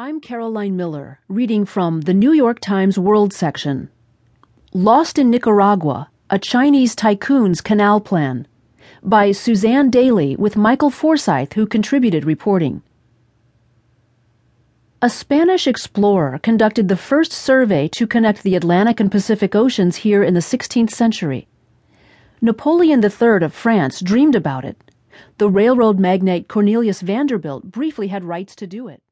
I'm Caroline Miller, reading from the New York Times World section. Lost in Nicaragua A Chinese Tycoon's Canal Plan by Suzanne Daley, with Michael Forsythe, who contributed reporting. A Spanish explorer conducted the first survey to connect the Atlantic and Pacific Oceans here in the 16th century. Napoleon III of France dreamed about it. The railroad magnate Cornelius Vanderbilt briefly had rights to do it.